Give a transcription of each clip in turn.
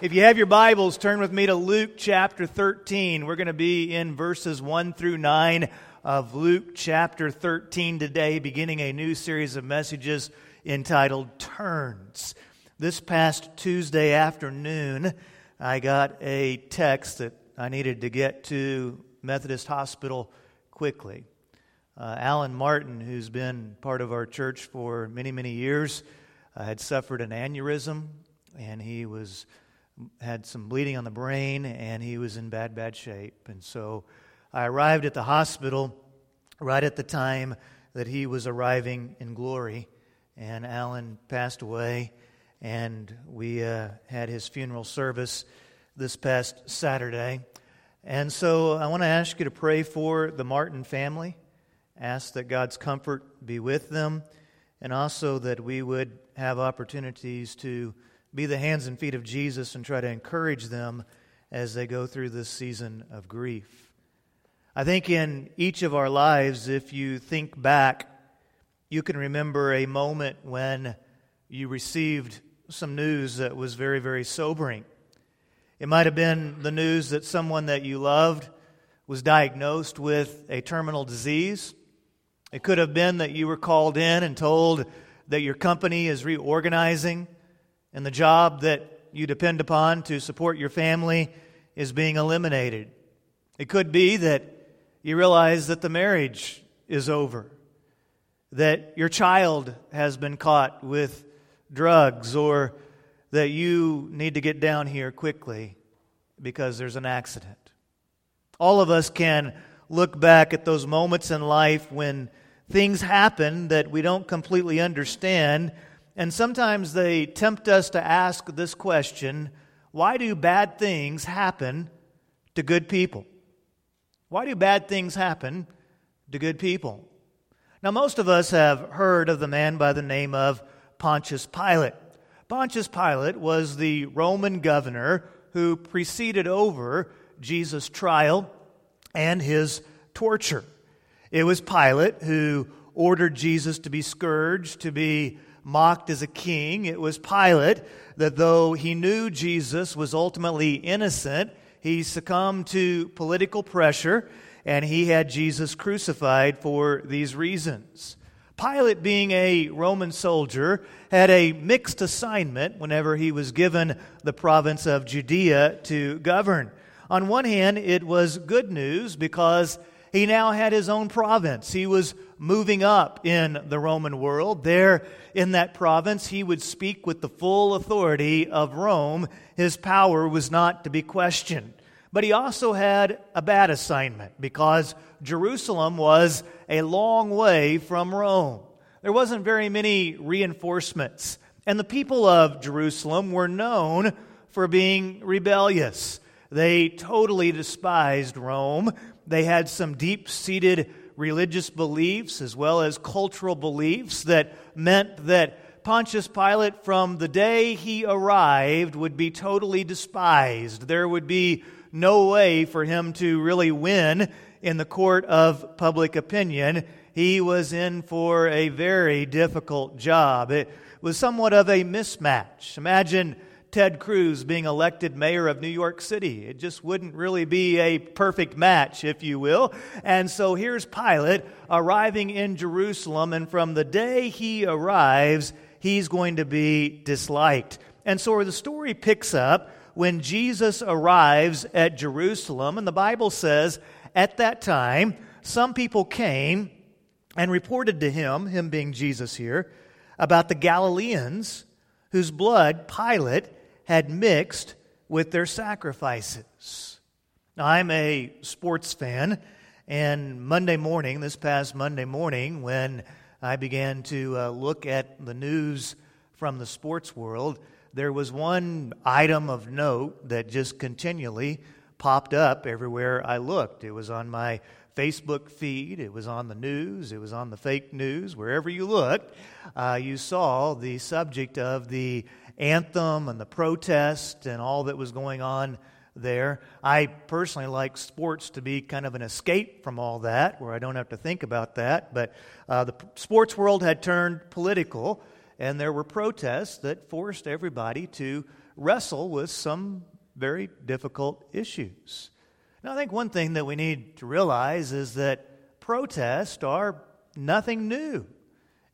If you have your Bibles, turn with me to Luke chapter 13. We're going to be in verses 1 through 9 of Luke chapter 13 today, beginning a new series of messages entitled Turns. This past Tuesday afternoon, I got a text that I needed to get to Methodist Hospital quickly. Uh, Alan Martin, who's been part of our church for many, many years, uh, had suffered an aneurysm and he was had some bleeding on the brain, and he was in bad, bad shape. And so I arrived at the hospital right at the time that he was arriving in glory, and Alan passed away, and we uh, had his funeral service this past Saturday. And so I want to ask you to pray for the Martin family, ask that God's comfort be with them, and also that we would have opportunities to be the hands and feet of Jesus and try to encourage them as they go through this season of grief. I think in each of our lives, if you think back, you can remember a moment when you received some news that was very, very sobering. It might have been the news that someone that you loved was diagnosed with a terminal disease. It could have been that you were called in and told that your company is reorganizing and the job that you depend upon to support your family is being eliminated. It could be that you realize that the marriage is over, that your child has been caught with drugs, or that you need to get down here quickly because there's an accident. All of us can look back at those moments in life when things happen that we don't completely understand and sometimes they tempt us to ask this question why do bad things happen to good people? Why do bad things happen to good people? Now, most of us have heard of the man by the name of Pontius Pilate. Pontius Pilate was the Roman governor who preceded over Jesus' trial and his torture. It was Pilate who ordered Jesus to be scourged, to be mocked as a king. It was Pilate that though he knew Jesus was ultimately innocent, he succumbed to political pressure and he had Jesus crucified for these reasons. Pilate, being a Roman soldier, had a mixed assignment whenever he was given the province of Judea to govern. On one hand, it was good news because he now had his own province. He was moving up in the Roman world. There in that province, he would speak with the full authority of Rome. His power was not to be questioned. But he also had a bad assignment because Jerusalem was a long way from Rome. There wasn't very many reinforcements. And the people of Jerusalem were known for being rebellious. They totally despised Rome. They had some deep seated religious beliefs as well as cultural beliefs that meant that Pontius Pilate, from the day he arrived, would be totally despised. There would be no way for him to really win in the court of public opinion. He was in for a very difficult job. It was somewhat of a mismatch. Imagine Ted Cruz being elected mayor of New York City. It just wouldn't really be a perfect match, if you will. And so here's Pilate arriving in Jerusalem, and from the day he arrives, he's going to be disliked. And so the story picks up when Jesus arrives at Jerusalem, and the Bible says at that time, some people came and reported to him, him being Jesus here, about the Galileans whose blood Pilate had mixed with their sacrifices. Now, I'm a sports fan, and Monday morning, this past Monday morning, when I began to uh, look at the news from the sports world, there was one item of note that just continually popped up everywhere I looked. It was on my Facebook feed, it was on the news, it was on the fake news, wherever you looked, uh, you saw the subject of the anthem and the protest and all that was going on there. I personally like sports to be kind of an escape from all that, where I don't have to think about that. But uh, the sports world had turned political, and there were protests that forced everybody to wrestle with some very difficult issues. Now, I think one thing that we need to realize is that protests are nothing new.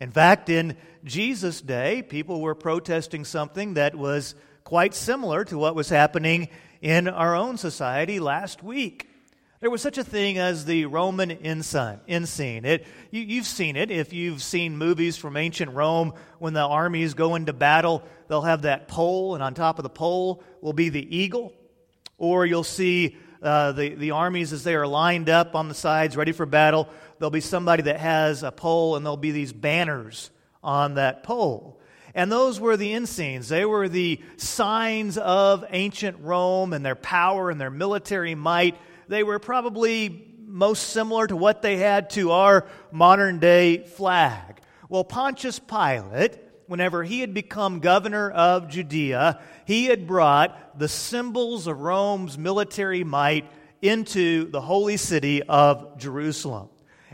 In fact, in Jesus' day, people were protesting something that was quite similar to what was happening in our own society last week. There was such a thing as the Roman ensign. It, you, have seen it if you've seen movies from ancient Rome. When the armies go into battle, they'll have that pole, and on top of the pole will be the eagle. Or you'll see uh, the, the armies as they are lined up on the sides, ready for battle. There'll be somebody that has a pole, and there'll be these banners on that pole. And those were the ensigns. They were the signs of ancient Rome and their power and their military might they were probably most similar to what they had to our modern day flag. Well, Pontius Pilate, whenever he had become governor of Judea, he had brought the symbols of Rome's military might into the holy city of Jerusalem.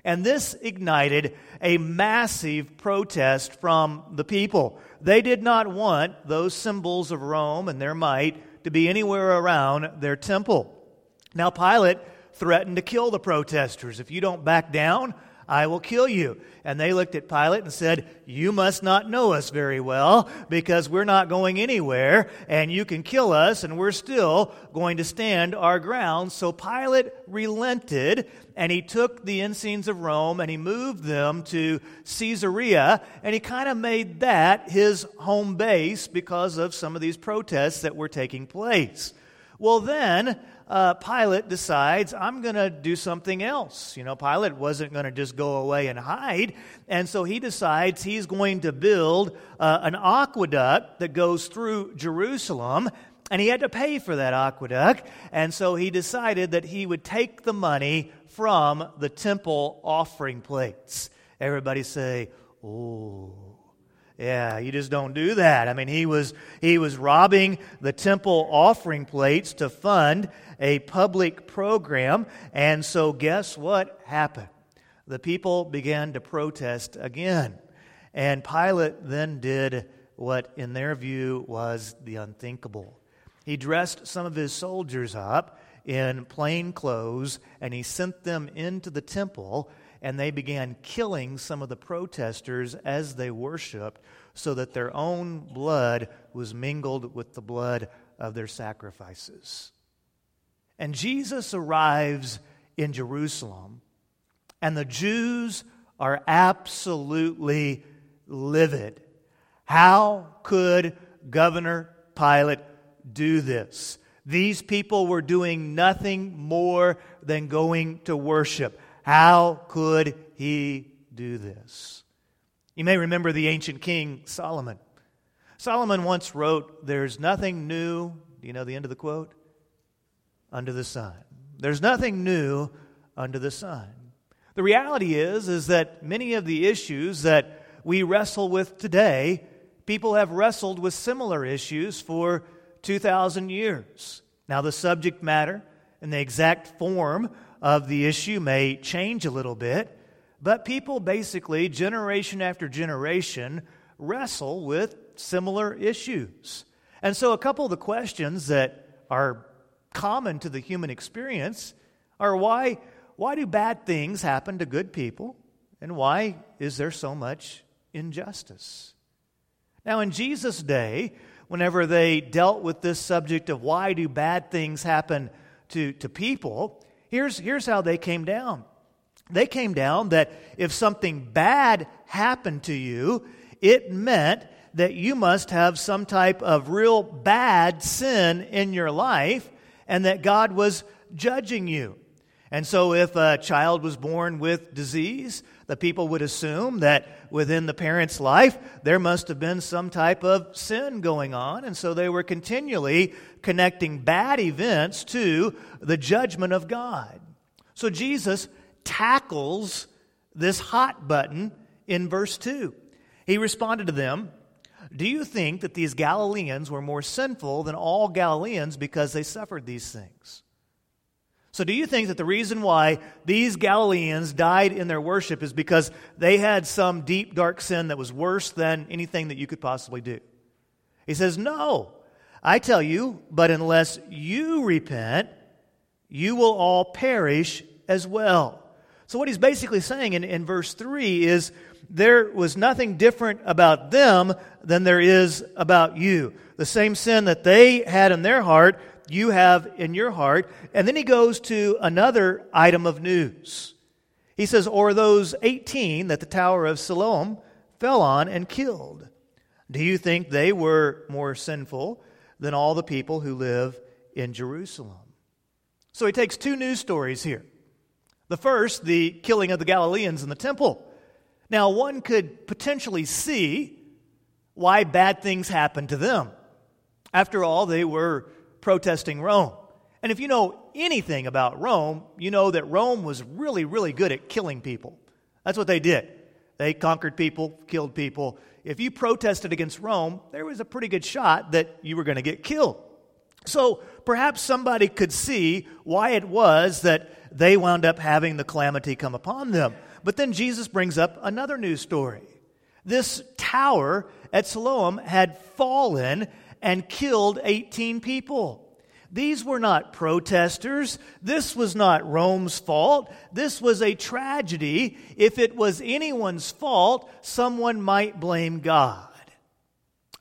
And this ignited a massive protest from the people. They did not want those symbols of Rome and their might to be anywhere around their temple. Now, Pilate threatened to kill the protesters. If you don't back down, I will kill you. And they looked at Pilate and said, You must not know us very well because we're not going anywhere and you can kill us and we're still going to stand our ground. So Pilate relented and he took the ensigns of Rome and he moved them to Caesarea and he kind of made that his home base because of some of these protests that were taking place. Well, then uh, Pilate decides, I'm going to do something else. You know, Pilate wasn't going to just go away and hide. And so he decides he's going to build uh, an aqueduct that goes through Jerusalem. And he had to pay for that aqueduct. And so he decided that he would take the money from the temple offering plates. Everybody say, Oh. Yeah, you just don't do that. I mean, he was, he was robbing the temple offering plates to fund a public program. And so, guess what happened? The people began to protest again. And Pilate then did what, in their view, was the unthinkable. He dressed some of his soldiers up in plain clothes and he sent them into the temple and they began killing some of the protesters as they worshiped, so that their own blood was mingled with the blood of their sacrifices. And Jesus arrives in Jerusalem, and the Jews are absolutely livid. How could Governor Pilate do this? These people were doing nothing more than going to worship. How could he do this? You may remember the ancient king Solomon. Solomon once wrote, There's nothing new. Do you know the end of the quote? Under the sun. There's nothing new under the sun. The reality is, is that many of the issues that we wrestle with today, people have wrestled with similar issues for 2,000 years. Now, the subject matter and the exact form of the issue may change a little bit, but people basically, generation after generation, wrestle with similar issues. And so, a couple of the questions that are common to the human experience are why, why do bad things happen to good people? And why is there so much injustice? Now, in Jesus' day, whenever they dealt with this subject of why do bad things happen to, to people, Here's, here's how they came down. They came down that if something bad happened to you, it meant that you must have some type of real bad sin in your life and that God was judging you. And so, if a child was born with disease, the people would assume that within the parent's life there must have been some type of sin going on. And so they were continually connecting bad events to the judgment of God. So Jesus tackles this hot button in verse 2. He responded to them, Do you think that these Galileans were more sinful than all Galileans because they suffered these things? So, do you think that the reason why these Galileans died in their worship is because they had some deep, dark sin that was worse than anything that you could possibly do? He says, No. I tell you, but unless you repent, you will all perish as well. So, what he's basically saying in, in verse 3 is there was nothing different about them than there is about you. The same sin that they had in their heart, you have in your heart. And then he goes to another item of news. He says, Or those 18 that the Tower of Siloam fell on and killed. Do you think they were more sinful than all the people who live in Jerusalem? So he takes two news stories here. The first, the killing of the Galileans in the temple. Now, one could potentially see why bad things happened to them. After all, they were protesting Rome. And if you know anything about Rome, you know that Rome was really, really good at killing people. That's what they did. They conquered people, killed people. If you protested against Rome, there was a pretty good shot that you were going to get killed. So perhaps somebody could see why it was that they wound up having the calamity come upon them. But then Jesus brings up another news story. This tower at Siloam had fallen and killed 18 people. These were not protesters. This was not Rome's fault. This was a tragedy. If it was anyone's fault, someone might blame God.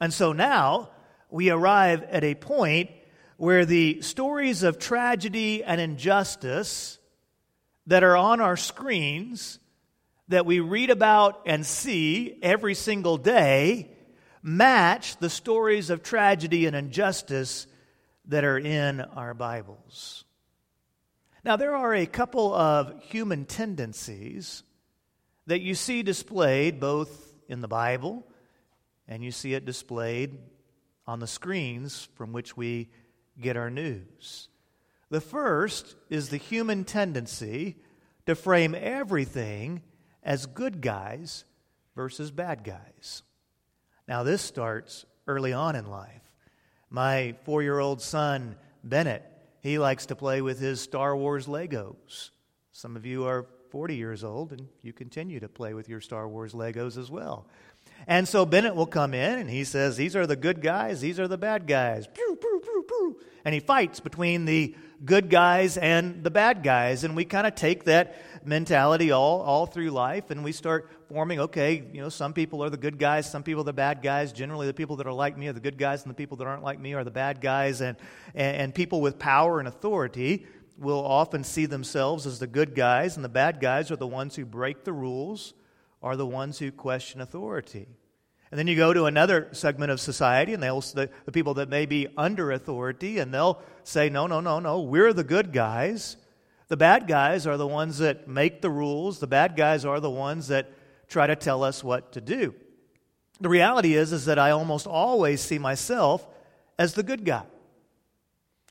And so now we arrive at a point where the stories of tragedy and injustice that are on our screens, that we read about and see every single day, match the stories of tragedy and injustice that are in our Bibles. Now, there are a couple of human tendencies that you see displayed both in the Bible and you see it displayed on the screens from which we get our news. The first is the human tendency to frame everything as good guys versus bad guys. Now, this starts early on in life. My four year old son, Bennett, he likes to play with his Star Wars Legos. Some of you are 40 years old and you continue to play with your Star Wars Legos as well. And so Bennett will come in and he says, These are the good guys, these are the bad guys. Pew, pew, pew, pew. And he fights between the good guys and the bad guys. And we kind of take that mentality all, all through life and we start forming okay, you know, some people are the good guys, some people are the bad guys. Generally, the people that are like me are the good guys, and the people that aren't like me are the bad guys. And, and, and people with power and authority will often see themselves as the good guys, and the bad guys are the ones who break the rules, are the ones who question authority. And then you go to another segment of society, and they'll the, the people that may be under authority, and they'll say, No, no, no, no, we're the good guys. The bad guys are the ones that make the rules. The bad guys are the ones that try to tell us what to do. The reality is, is that I almost always see myself as the good guy.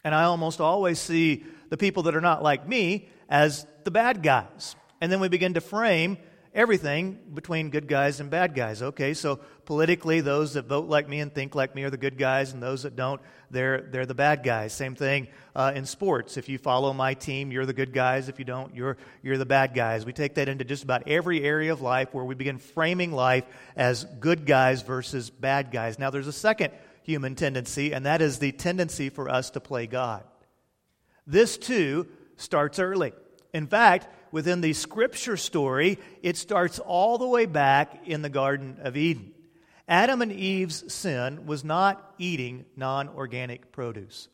And I almost always see the people that are not like me as the bad guys. And then we begin to frame everything between good guys and bad guys. Okay, so politically, those that vote like me and think like me are the good guys, and those that don't, they're, they're the bad guys. Same thing uh, in sports. If you follow my team, you're the good guys. If you don't, you're, you're the bad guys. We take that into just about every area of life where we begin framing life as good guys versus bad guys. Now, there's a second human tendency, and that is the tendency for us to play God. This too starts early. In fact, within the scripture story, it starts all the way back in the Garden of Eden. Adam and Eve's sin was not eating non organic produce.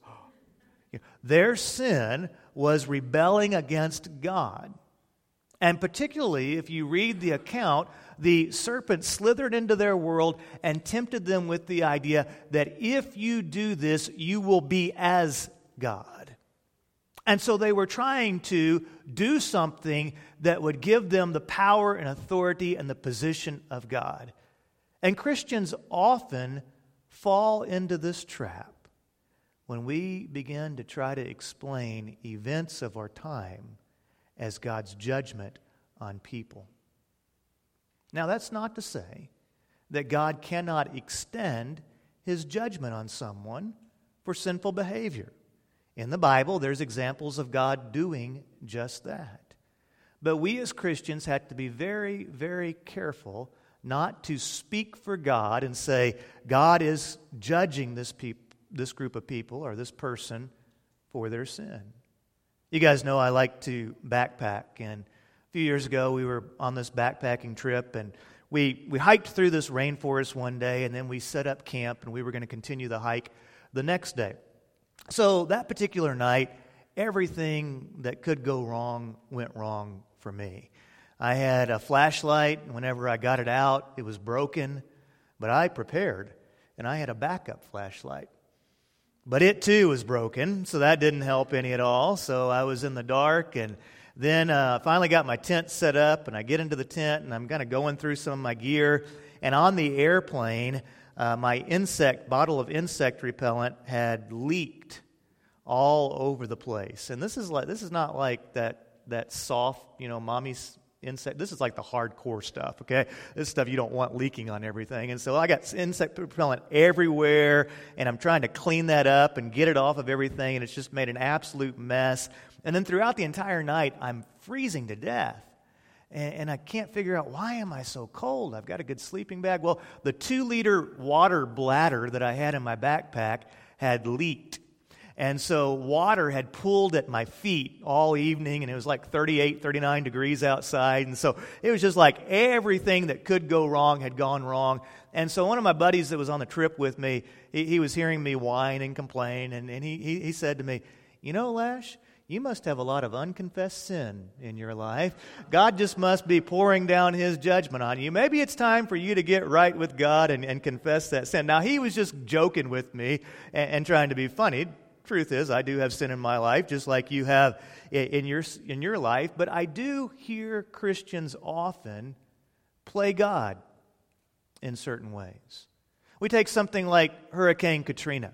Their sin was rebelling against God. And particularly, if you read the account, the serpent slithered into their world and tempted them with the idea that if you do this, you will be as God. And so they were trying to do something that would give them the power and authority and the position of God. And Christians often fall into this trap when we begin to try to explain events of our time as God's judgment on people. Now, that's not to say that God cannot extend his judgment on someone for sinful behavior. In the Bible, there's examples of God doing just that. But we as Christians have to be very, very careful not to speak for God and say, God is judging this, peop- this group of people or this person for their sin. You guys know I like to backpack, and a few years ago we were on this backpacking trip, and we, we hiked through this rainforest one day, and then we set up camp, and we were going to continue the hike the next day. So that particular night, everything that could go wrong went wrong for me. I had a flashlight. And whenever I got it out, it was broken, but I prepared, and I had a backup flashlight. But it too was broken, so that didn't help any at all. So I was in the dark, and then uh, finally got my tent set up, and I get into the tent, and I'm kind of going through some of my gear. And on the airplane, uh, my insect bottle of insect repellent had leaked all over the place. And this is like this is not like that that soft, you know, mommy's insect. This is like the hardcore stuff, okay? This stuff you don't want leaking on everything. And so I got insect repellent everywhere, and I'm trying to clean that up and get it off of everything, and it's just made an absolute mess. And then throughout the entire night, I'm freezing to death. And, and I can't figure out why am I so cold? I've got a good sleeping bag. Well, the two liter water bladder that I had in my backpack had leaked. And so water had pooled at my feet all evening, and it was like 38, 39 degrees outside. And so it was just like everything that could go wrong had gone wrong. And so one of my buddies that was on the trip with me, he, he was hearing me whine and complain, and, and he, he, he said to me, You know, Lash, you must have a lot of unconfessed sin in your life. God just must be pouring down his judgment on you. Maybe it's time for you to get right with God and, and confess that sin. Now, he was just joking with me and, and trying to be funny truth is, I do have sin in my life, just like you have in your, in your life, but I do hear Christians often play God in certain ways. We take something like Hurricane Katrina,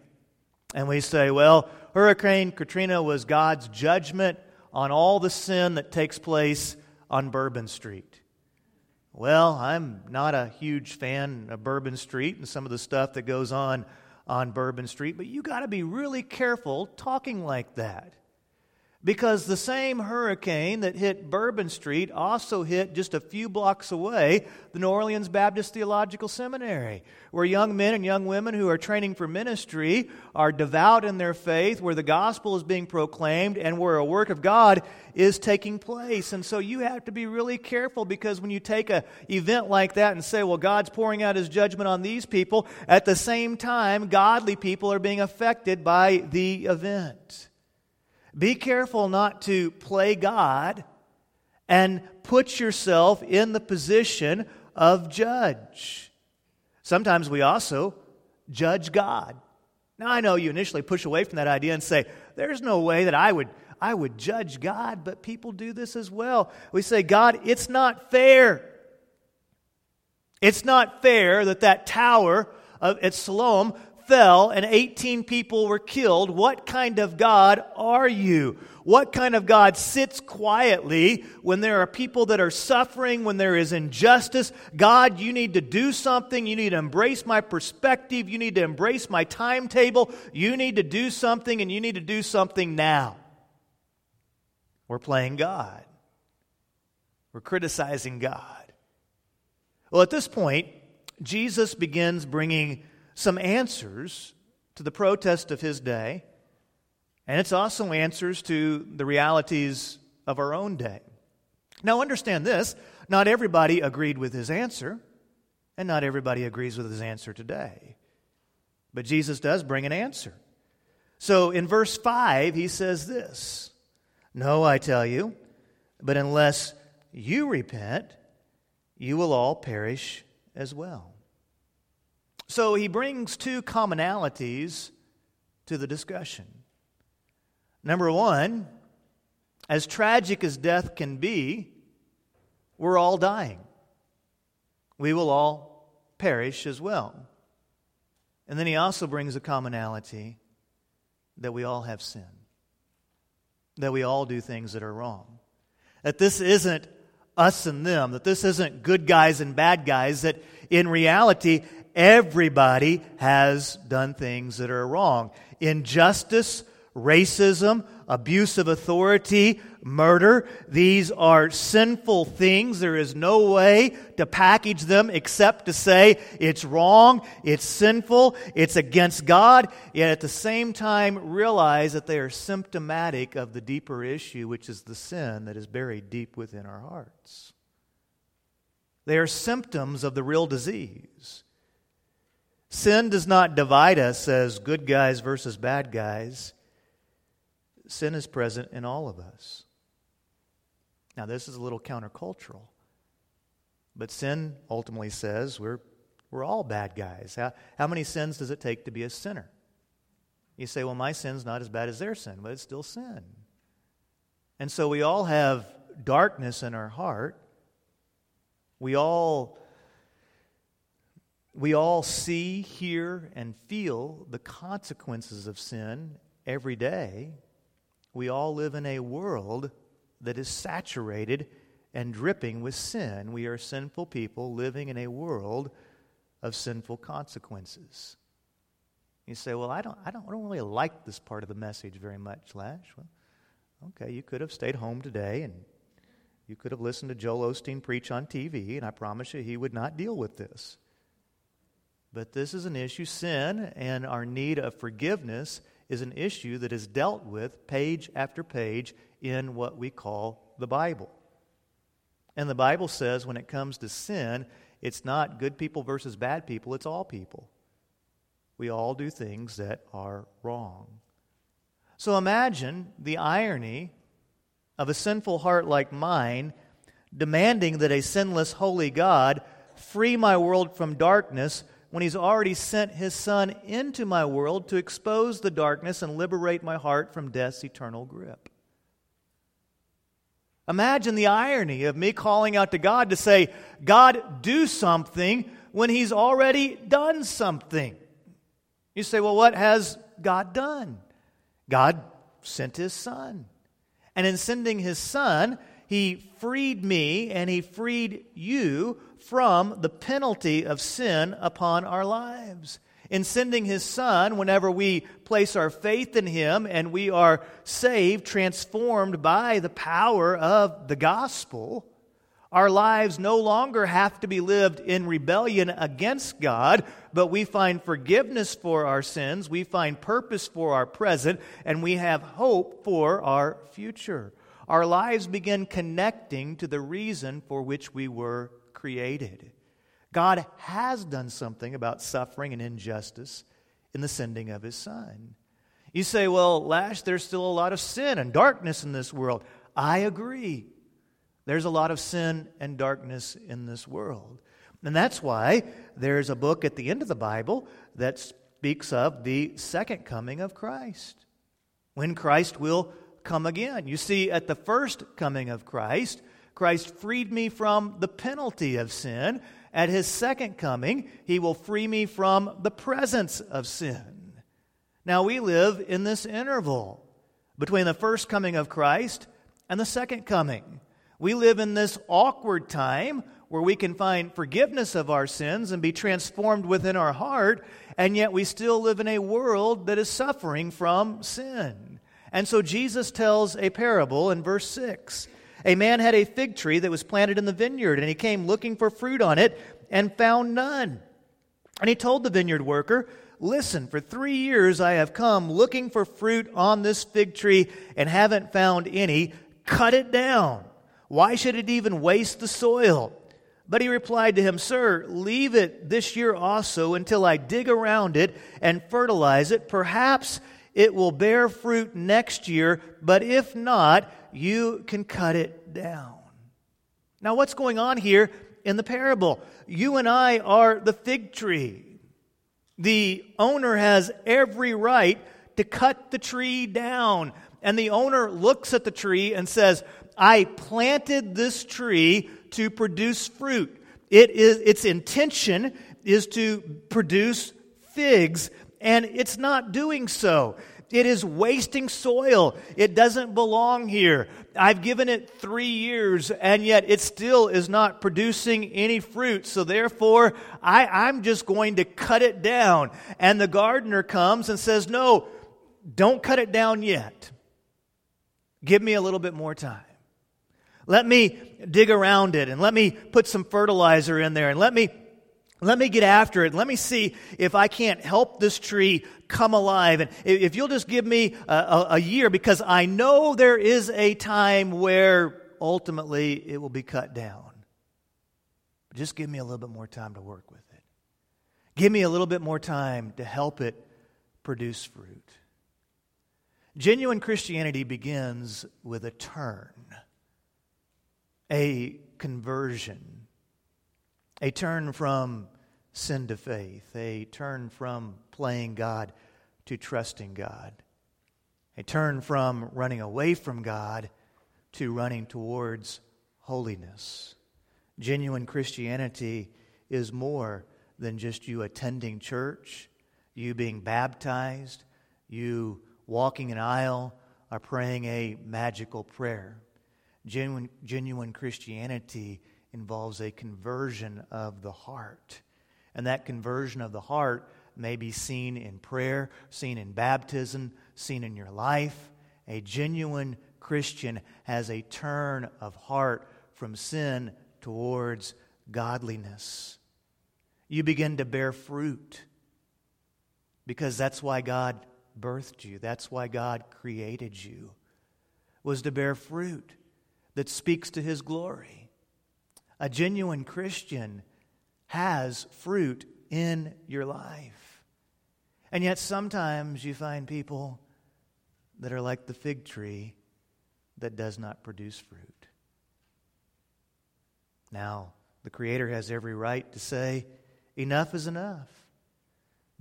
and we say, well, Hurricane Katrina was God's judgment on all the sin that takes place on Bourbon Street. Well, I'm not a huge fan of Bourbon Street and some of the stuff that goes on on Bourbon Street, but you got to be really careful talking like that. Because the same hurricane that hit Bourbon Street also hit just a few blocks away the New Orleans Baptist Theological Seminary, where young men and young women who are training for ministry are devout in their faith, where the gospel is being proclaimed, and where a work of God is taking place. And so you have to be really careful because when you take an event like that and say, well, God's pouring out his judgment on these people, at the same time, godly people are being affected by the event. Be careful not to play God and put yourself in the position of judge. Sometimes we also judge God. Now, I know you initially push away from that idea and say, there's no way that I would, I would judge God, but people do this as well. We say, God, it's not fair. It's not fair that that tower of, at Siloam fell and 18 people were killed, what kind of God are you? What kind of God sits quietly when there are people that are suffering, when there is injustice? God, you need to do something. You need to embrace my perspective. You need to embrace my timetable. You need to do something, and you need to do something now. We're playing God, we're criticizing God. Well, at this point, Jesus begins bringing some answers to the protest of his day, and it's also answers to the realities of our own day. Now, understand this not everybody agreed with his answer, and not everybody agrees with his answer today. But Jesus does bring an answer. So in verse 5, he says this No, I tell you, but unless you repent, you will all perish as well. So he brings two commonalities to the discussion. Number one, as tragic as death can be, we're all dying. We will all perish as well. And then he also brings a commonality that we all have sin, that we all do things that are wrong, that this isn't us and them, that this isn't good guys and bad guys, that in reality, everybody has done things that are wrong. Injustice racism, abuse of authority, murder. These are sinful things. There is no way to package them except to say it's wrong, it's sinful, it's against God, yet at the same time realize that they are symptomatic of the deeper issue, which is the sin that is buried deep within our hearts. They are symptoms of the real disease. Sin does not divide us as good guys versus bad guys sin is present in all of us. Now, this is a little countercultural, but sin ultimately says we're, we're all bad guys. How, how many sins does it take to be a sinner? You say, well, my sin's not as bad as their sin, but it's still sin. And so we all have darkness in our heart. We all we all see, hear, and feel the consequences of sin every day. We all live in a world that is saturated and dripping with sin. We are sinful people living in a world of sinful consequences. You say, Well, I don't, I don't, I don't really like this part of the message very much, Lash. Well, okay, you could have stayed home today and you could have listened to Joel Osteen preach on TV, and I promise you he would not deal with this. But this is an issue. Sin and our need of forgiveness is an issue that is dealt with page after page in what we call the Bible. And the Bible says when it comes to sin, it's not good people versus bad people, it's all people. We all do things that are wrong. So imagine the irony of a sinful heart like mine demanding that a sinless, holy God free my world from darkness when He's already sent His Son into my world to expose the darkness and liberate my heart from death's eternal grip. Imagine the irony of me calling out to God to say, God, do something when He's already done something. You say, well, what has God done? God sent His Son. And in sending His Son, He freed me and He freed you from the penalty of sin upon our lives. In sending his son, whenever we place our faith in him and we are saved, transformed by the power of the gospel, our lives no longer have to be lived in rebellion against God, but we find forgiveness for our sins, we find purpose for our present, and we have hope for our future. Our lives begin connecting to the reason for which we were created. God has done something about suffering and injustice in the sending of his son. You say, well, Lash, there's still a lot of sin and darkness in this world. I agree. There's a lot of sin and darkness in this world. And that's why there's a book at the end of the Bible that speaks of the second coming of Christ, when Christ will come again. You see, at the first coming of Christ, Christ freed me from the penalty of sin. At his second coming, he will free me from the presence of sin. Now, we live in this interval between the first coming of Christ and the second coming. We live in this awkward time where we can find forgiveness of our sins and be transformed within our heart, and yet we still live in a world that is suffering from sin. And so Jesus tells a parable in verse 6 a man had a fig tree that was planted in the vineyard, and he came looking for fruit on it and found none. And he told the vineyard worker, Listen, for three years I have come looking for fruit on this fig tree and haven't found any. Cut it down. Why should it even waste the soil? But he replied to him, Sir, leave it this year also until I dig around it and fertilize it. Perhaps it will bear fruit next year, but if not, you can cut it down. Now, what's going on here in the parable? You and I are the fig tree. The owner has every right to cut the tree down. And the owner looks at the tree and says, I planted this tree to produce fruit. It is, its intention is to produce figs, and it's not doing so. It is wasting soil. It doesn't belong here. I've given it three years, and yet it still is not producing any fruit. So therefore, I, I'm just going to cut it down. And the gardener comes and says, No, don't cut it down yet. Give me a little bit more time. Let me dig around it and let me put some fertilizer in there and let me let me get after it. Let me see if I can't help this tree come alive. And if you'll just give me a, a, a, year, because I know there is a time where ultimately it will be cut down. But just give me a little bit more time to work with it. Give me a little bit more time to help it produce fruit. Genuine Christianity begins with a turn, a conversion, a turn from sin to faith, a turn from playing God to trusting God, a turn from running away from God to running towards holiness. Genuine Christianity is more than just you attending church, you being baptized, you walking an aisle, or praying a magical prayer. Genuine, genuine Christianity involves a conversion of the heart. And that conversion of the heart may be seen in prayer, seen in baptism, seen in your life. A genuine Christian has a turn of heart from sin towards godliness. You begin to bear fruit because that's why God birthed you. That's why God created you, was to bear fruit that speaks to his glory. A genuine Christian has fruit in your life. And yet sometimes you find people that are like the fig tree that does not produce fruit. Now, the Creator has every right to say, enough is enough.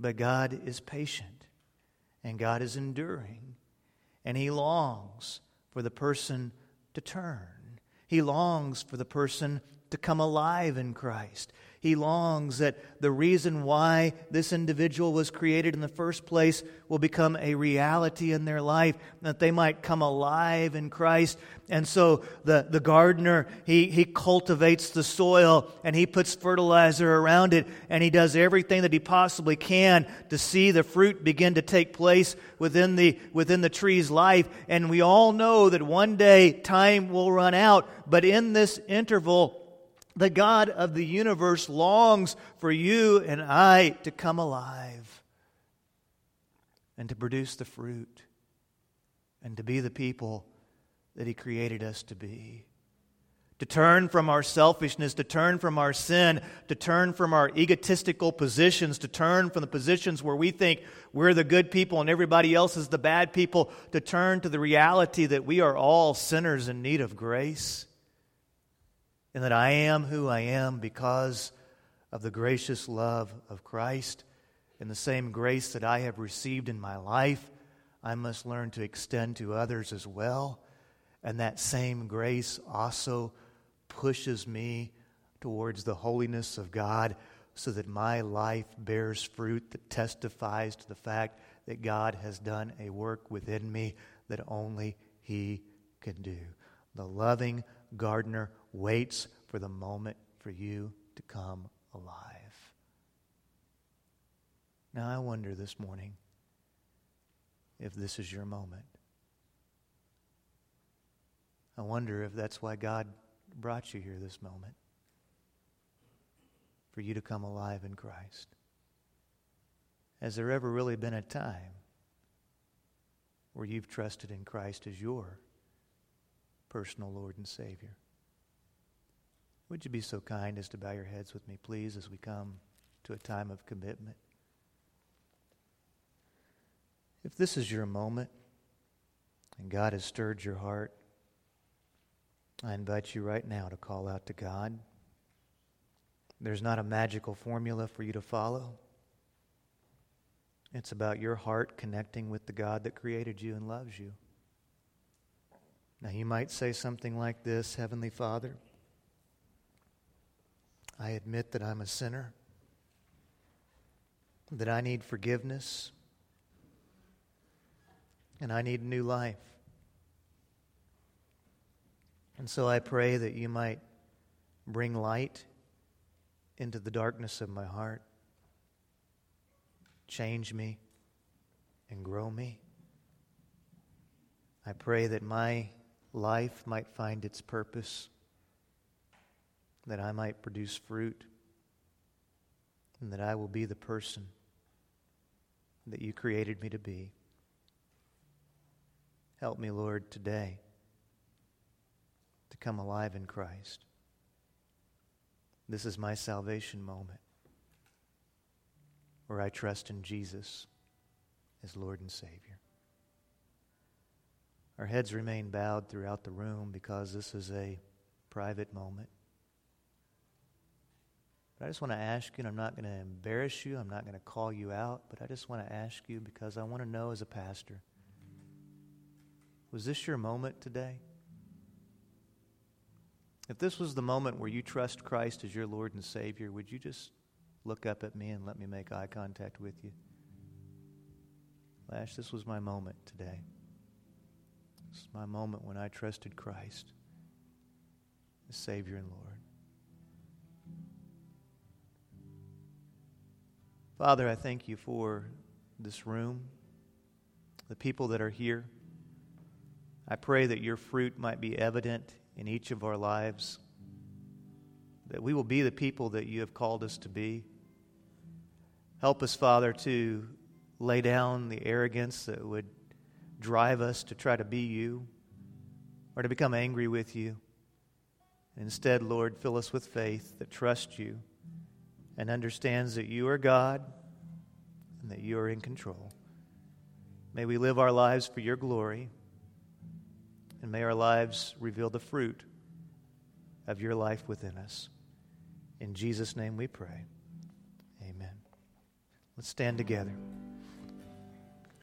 But God is patient and God is enduring, and He longs for the person to turn. He longs for the person to come alive in Christ. He longs that the reason why this individual was created in the first place will become a reality in their life, that they might come alive in Christ. And so the, the gardener, he, he cultivates the soil and he puts fertilizer around it and he does everything that he possibly can to see the fruit begin to take place within the, within the tree's life. And we all know that one day time will run out, but in this interval, the God of the universe longs for you and I to come alive and to produce the fruit and to be the people that He created us to be. To turn from our selfishness, to turn from our sin, to turn from our egotistical positions, to turn from the positions where we think we're the good people and everybody else is the bad people, to turn to the reality that we are all sinners in need of grace and that I am who I am because of the gracious love of Christ and the same grace that I have received in my life, I must learn to extend to others as well. And that same grace also pushes me towards the holiness of God so that my life bears fruit that testifies to the fact that God has done a work within me that only He can do. The loving gardener waits for the moment for you to come alive. Now, I wonder this morning if this is your moment. I wonder if that's why God brought you here this moment for you to come alive in Christ. Has there ever really been a time where you've trusted in Christ as your personal Lord and Savior? Would you be so kind as to bow your heads with me, please, as we come to a time of commitment? If this is your moment and God has stirred your heart, I invite you right now to call out to God. There's not a magical formula for you to follow. It's about your heart connecting with the God that created you and loves you. Now, you might say something like this Heavenly Father, I admit that I'm a sinner, that I need forgiveness, and I need a new life. And so I pray that you might bring light into the darkness of my heart, change me, and grow me. I pray that my life might find its purpose, that I might produce fruit, and that I will be the person that you created me to be. Help me, Lord, today to come alive in Christ. This is my salvation moment where I trust in Jesus as Lord and Savior. Our heads remain bowed throughout the room because this is a private moment. But I just want to ask you, and I'm not going to embarrass you, I'm not going to call you out, but I just want to ask you because I want to know as a pastor was this your moment today? If this was the moment where you trust Christ as your Lord and Savior, would you just look up at me and let me make eye contact with you? Lash, this was my moment today. This is my moment when I trusted Christ as Savior and Lord. Father, I thank you for this room, the people that are here. I pray that your fruit might be evident in each of our lives, that we will be the people that you have called us to be. Help us, Father, to lay down the arrogance that would drive us to try to be you or to become angry with you. Instead, Lord, fill us with faith that trusts you and understands that you are God and that you are in control. May we live our lives for your glory, and may our lives reveal the fruit of your life within us. In Jesus' name we pray. Amen. Let's stand together.